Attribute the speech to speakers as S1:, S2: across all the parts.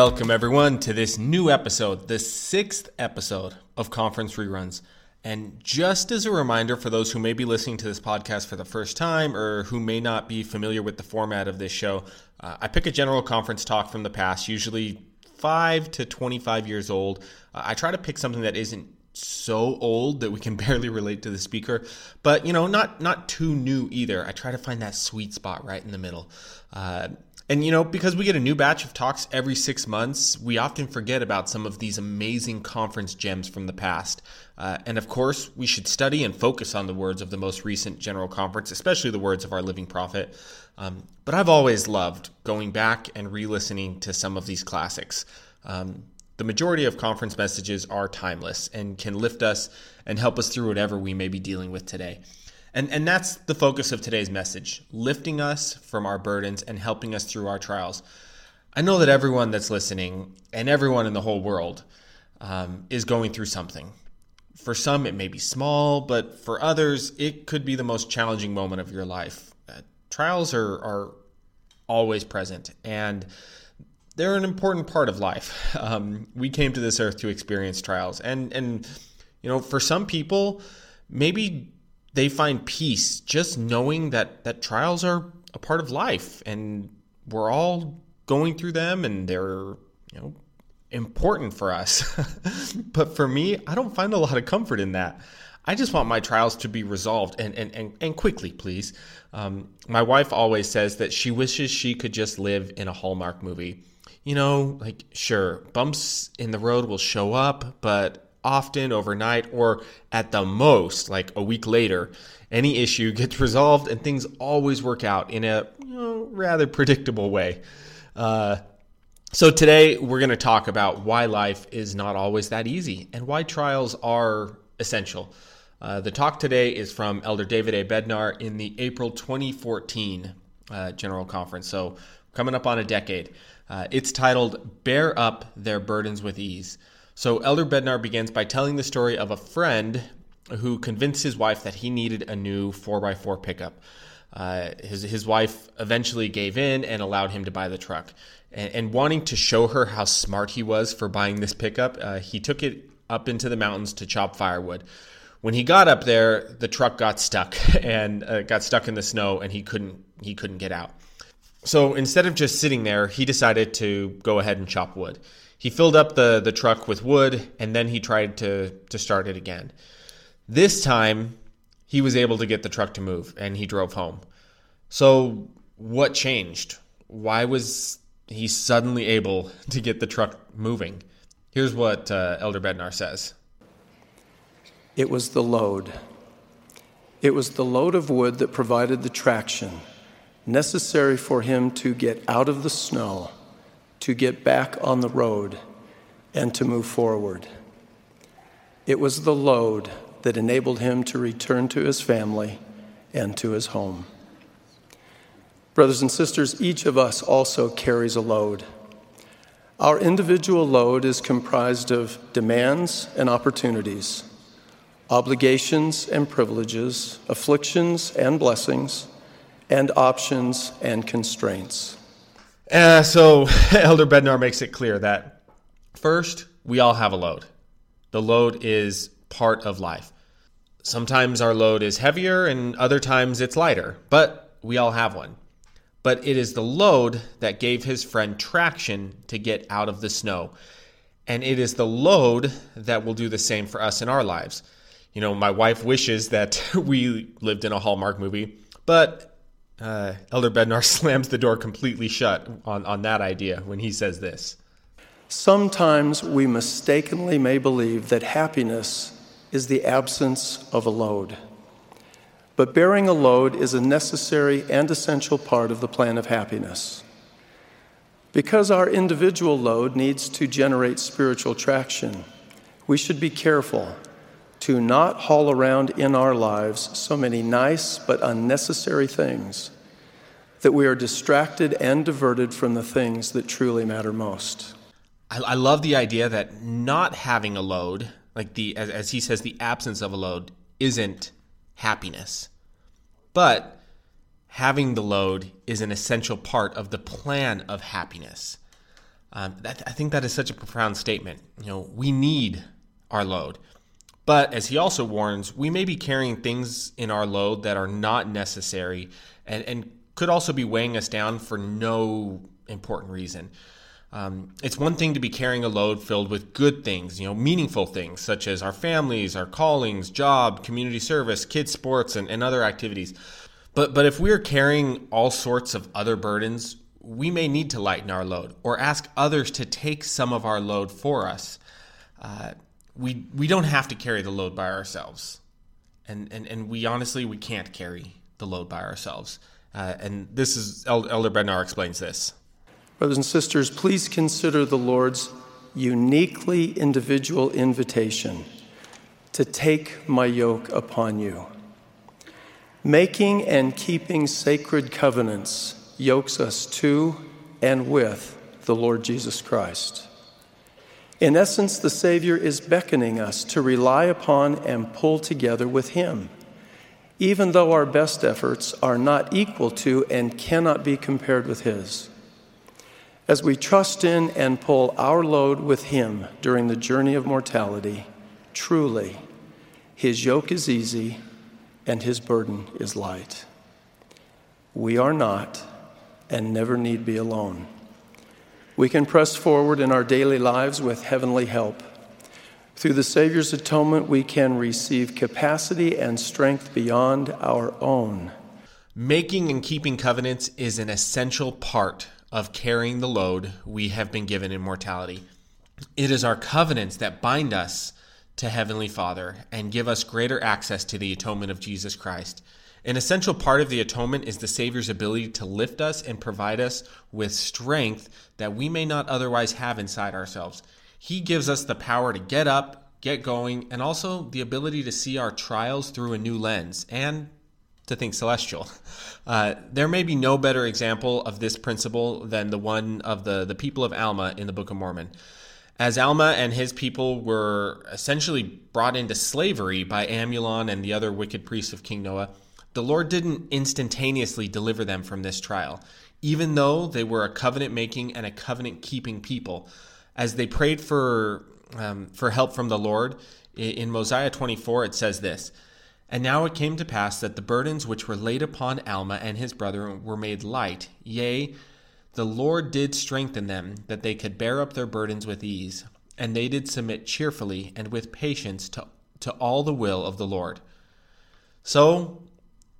S1: Welcome, everyone, to this new episode, the sixth episode of Conference Reruns. And just as a reminder for those who may be listening to this podcast for the first time or who may not be familiar with the format of this show, uh, I pick a general conference talk from the past, usually 5 to 25 years old. Uh, I try to pick something that isn't so old that we can barely relate to the speaker, but you know, not not too new either. I try to find that sweet spot right in the middle. Uh, and you know, because we get a new batch of talks every six months, we often forget about some of these amazing conference gems from the past. Uh, and of course, we should study and focus on the words of the most recent General Conference, especially the words of our living prophet. Um, but I've always loved going back and re listening to some of these classics. Um, the majority of conference messages are timeless and can lift us and help us through whatever we may be dealing with today. And, and that's the focus of today's message lifting us from our burdens and helping us through our trials. I know that everyone that's listening and everyone in the whole world um, is going through something. For some, it may be small, but for others, it could be the most challenging moment of your life. Uh, trials are, are always present, and they're an important part of life. Um, we came to this earth to experience trials, and and you know, for some people, maybe they find peace just knowing that that trials are a part of life and we're all going through them and they're you know important for us. But for me i don't find a lot of comfort in that. I just want my trials to be resolved and and, and, and quickly please. Um, my wife always says that she wishes she could just live in a hallmark movie you know like sure bumps in the road will show up but often overnight or at the most like a week later any issue gets resolved and things always work out in a you know, rather predictable way. Uh, so today we're going to talk about why life is not always that easy and why trials are essential. Uh, the talk today is from elder david a. Bednar in the april 2014 uh, general conference. So coming up on a decade uh, it's titled bear up their burdens with ease so Elder Bednar begins by telling the story of a friend who convinced his wife that he needed a new 4x4 pickup. Uh, his, his wife eventually gave in and allowed him to buy the truck. And, and wanting to show her how smart he was for buying this pickup, uh, he took it up into the mountains to chop firewood. When he got up there, the truck got stuck and uh, got stuck in the snow, and he couldn't he couldn't get out. So instead of just sitting there, he decided to go ahead and chop wood. He filled up the, the truck with wood and then he tried to, to start it again. This time, he was able to get the truck to move and he drove home. So, what changed? Why was he suddenly able to get the truck moving? Here's what uh, Elder Bednar says
S2: It was the load. It was the load of wood that provided the traction necessary for him to get out of the snow to get back on the road and to move forward. It was the load that enabled him to return to his family and to his home. Brothers and sisters, each of us also carries a load. Our individual load is comprised of demands and opportunities, obligations and privileges, afflictions and blessings, and options and constraints.
S1: Uh, so Elder Bednar makes it clear that first, we all have a load. The load is part of life. Sometimes our load is heavier and other times it's lighter, but we all have one. But it is the load that gave his friend traction to get out of the snow. And it is the load that will do the same for us in our lives. You know, my wife wishes that we lived in a Hallmark movie, but uh, Elder Bednar slams the door completely shut on, on that idea when he says this.
S2: Sometimes we mistakenly may believe that happiness is the absence of a load. But bearing a load is a necessary and essential part of the plan of happiness. Because our individual load needs to generate spiritual traction, we should be careful to not haul around in our lives so many nice but unnecessary things that we are distracted and diverted from the things that truly matter most.
S1: I, I love the idea that not having a load, like the as, as he says, the absence of a load, isn't happiness, but having the load is an essential part of the plan of happiness. Um, that, I think that is such a profound statement. You know, we need our load. But as he also warns, we may be carrying things in our load that are not necessary and, and could also be weighing us down for no important reason. Um, it's one thing to be carrying a load filled with good things, you know, meaningful things such as our families, our callings, job, community service, kids' sports, and, and other activities. But but if we're carrying all sorts of other burdens, we may need to lighten our load or ask others to take some of our load for us. Uh, we we don't have to carry the load by ourselves, and and and we honestly we can't carry the load by ourselves. Uh, and this is Elder Bednar explains this.
S2: Brothers and sisters, please consider the Lord's uniquely individual invitation to take my yoke upon you. Making and keeping sacred covenants yokes us to and with the Lord Jesus Christ. In essence, the Savior is beckoning us to rely upon and pull together with Him, even though our best efforts are not equal to and cannot be compared with His. As we trust in and pull our load with Him during the journey of mortality, truly, His yoke is easy and His burden is light. We are not and never need be alone. We can press forward in our daily lives with heavenly help. Through the Savior's atonement, we can receive capacity and strength beyond our own.
S1: Making and keeping covenants is an essential part of carrying the load we have been given in mortality. It is our covenants that bind us to Heavenly Father and give us greater access to the atonement of Jesus Christ. An essential part of the atonement is the Savior's ability to lift us and provide us with strength that we may not otherwise have inside ourselves. He gives us the power to get up, get going, and also the ability to see our trials through a new lens and to think celestial. Uh, there may be no better example of this principle than the one of the, the people of Alma in the Book of Mormon. As Alma and his people were essentially brought into slavery by Amulon and the other wicked priests of King Noah, the Lord didn't instantaneously deliver them from this trial, even though they were a covenant making and a covenant keeping people. As they prayed for, um, for help from the Lord, in Mosiah 24, it says this and now it came to pass that the burdens which were laid upon Alma and his brethren were made light, yea, the Lord did strengthen them, that they could bear up their burdens with ease, and they did submit cheerfully and with patience to, to all the will of the Lord. So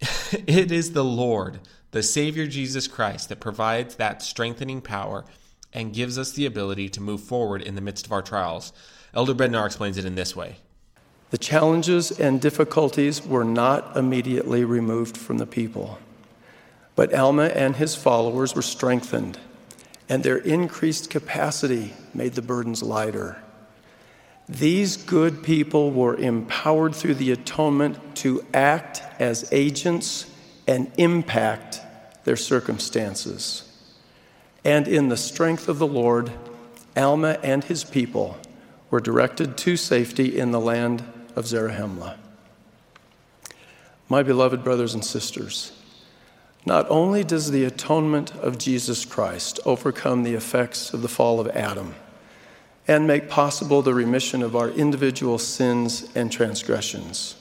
S1: it is the Lord, the Savior Jesus Christ, that provides that strengthening power and gives us the ability to move forward in the midst of our trials. Elder Bednar explains it in this way.
S2: The challenges and difficulties were not immediately removed from the people, but Alma and his followers were strengthened, and their increased capacity made the burdens lighter. These good people were empowered through the atonement to act as agents and impact their circumstances. And in the strength of the Lord, Alma and his people were directed to safety in the land of Zarahemla. My beloved brothers and sisters, not only does the atonement of Jesus Christ overcome the effects of the fall of Adam and make possible the remission of our individual sins and transgressions,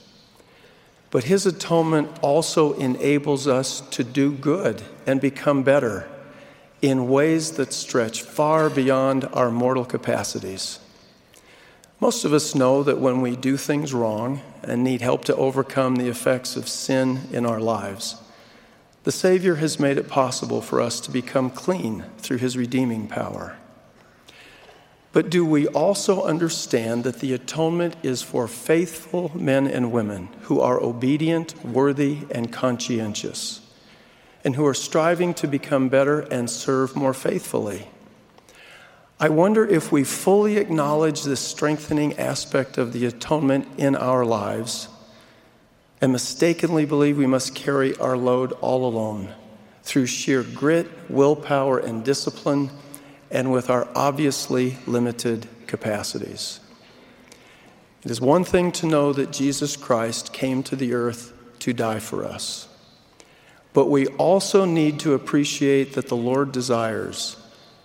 S2: but his atonement also enables us to do good and become better in ways that stretch far beyond our mortal capacities. Most of us know that when we do things wrong and need help to overcome the effects of sin in our lives, the Savior has made it possible for us to become clean through His redeeming power. But do we also understand that the atonement is for faithful men and women who are obedient, worthy, and conscientious, and who are striving to become better and serve more faithfully? I wonder if we fully acknowledge this strengthening aspect of the atonement in our lives and mistakenly believe we must carry our load all alone through sheer grit, willpower, and discipline, and with our obviously limited capacities. It is one thing to know that Jesus Christ came to the earth to die for us, but we also need to appreciate that the Lord desires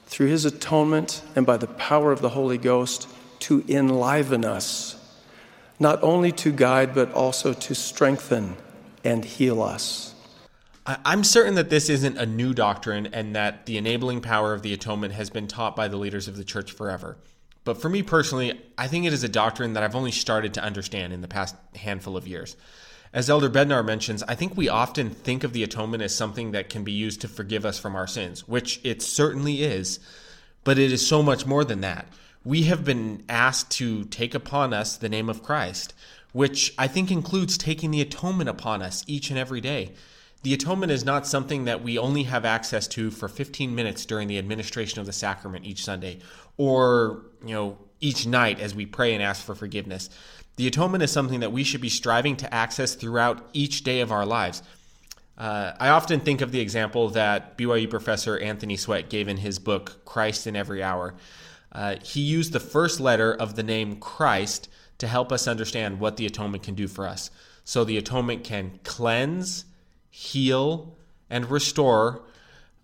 S2: through his atonement and by the power of the Holy Ghost to enliven us, not only to guide, but also to strengthen and heal us.
S1: I'm certain that this isn't a new doctrine and that the enabling power of the atonement has been taught by the leaders of the church forever. But for me personally, I think it is a doctrine that I've only started to understand in the past handful of years. As Elder Bednar mentions, I think we often think of the atonement as something that can be used to forgive us from our sins, which it certainly is, but it is so much more than that. We have been asked to take upon us the name of Christ, which I think includes taking the atonement upon us each and every day. The atonement is not something that we only have access to for 15 minutes during the administration of the sacrament each Sunday or, you know, each night as we pray and ask for forgiveness. The atonement is something that we should be striving to access throughout each day of our lives. Uh, I often think of the example that BYU professor Anthony Sweat gave in his book, Christ in Every Hour. Uh, he used the first letter of the name Christ to help us understand what the atonement can do for us. So the atonement can cleanse, heal, and restore.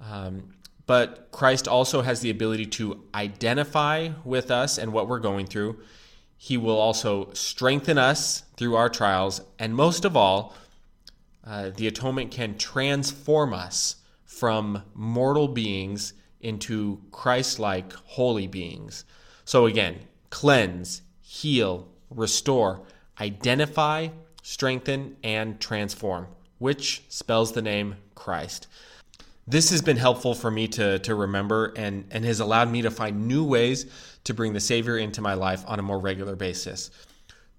S1: Um, but Christ also has the ability to identify with us and what we're going through. He will also strengthen us through our trials. And most of all, uh, the atonement can transform us from mortal beings into Christ like holy beings. So, again, cleanse, heal, restore, identify, strengthen, and transform, which spells the name Christ. This has been helpful for me to, to remember and, and has allowed me to find new ways to bring the Savior into my life on a more regular basis.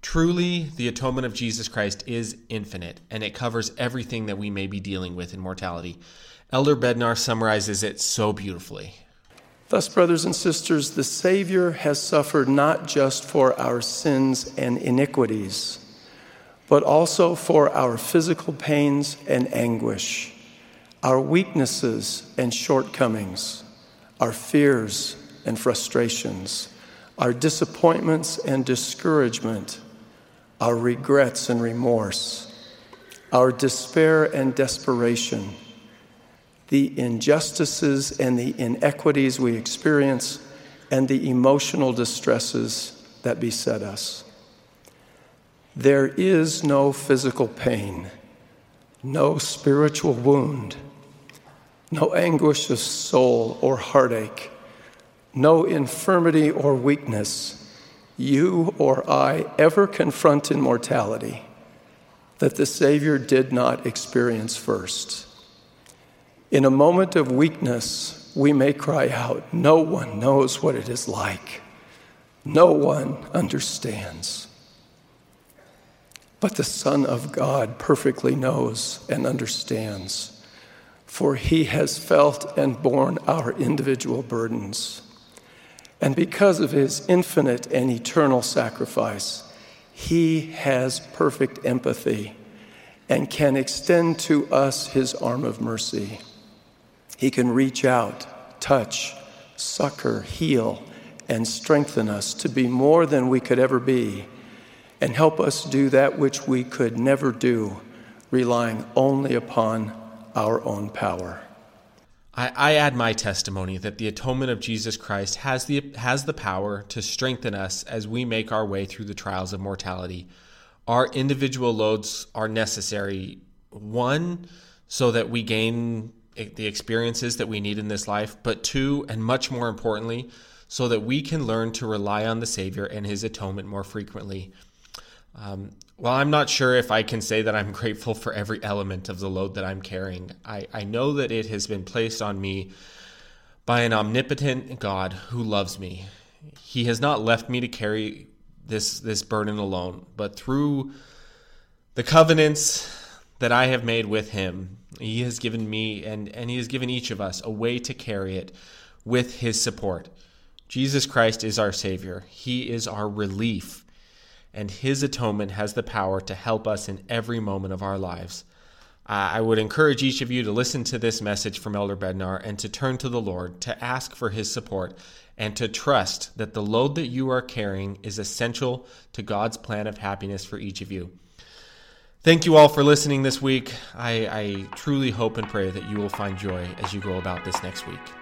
S1: Truly, the atonement of Jesus Christ is infinite, and it covers everything that we may be dealing with in mortality. Elder Bednar summarizes it so beautifully.
S2: Thus, brothers and sisters, the Savior has suffered not just for our sins and iniquities, but also for our physical pains and anguish our weaknesses and shortcomings, our fears and frustrations, our disappointments and discouragement, our regrets and remorse, our despair and desperation, the injustices and the inequities we experience, and the emotional distresses that beset us. There is no physical pain, no spiritual wound no anguish of soul or heartache, no infirmity or weakness you or I ever confront in mortality that the Savior did not experience first. In a moment of weakness, we may cry out, No one knows what it is like. No one understands. But the Son of God perfectly knows and understands for he has felt and borne our individual burdens. And because of his infinite and eternal sacrifice, he has perfect empathy and can extend to us his arm of mercy. He can reach out, touch, succor, heal, and strengthen us to be more than we could ever be, and help us do that which we could never do, relying only upon our own power.
S1: I, I, add my testimony that the atonement of Jesus Christ has the, has the power to strengthen us as we make our way through the trials of mortality. Our individual loads are necessary, one, so that we gain the experiences that we need in this life, but two, and much more importantly, so that we can learn to rely on the Savior and His atonement more frequently. Um, well, I'm not sure if I can say that I'm grateful for every element of the load that I'm carrying. I, I know that it has been placed on me by an omnipotent God who loves me. He has not left me to carry this, this burden alone, but through the covenants that I have made with Him, He has given me and, and He has given each of us a way to carry it with His support. Jesus Christ is our Savior, He is our relief and His atonement has the power to help us in every moment of our lives. I would encourage each of you to listen to this message from Elder Bednar and to turn to the Lord, to ask for His support, and to trust that the load that you are carrying is essential to God's plan of happiness for each of you. Thank you all for listening this week. I, I truly hope and pray that you will find joy as you go about this next week.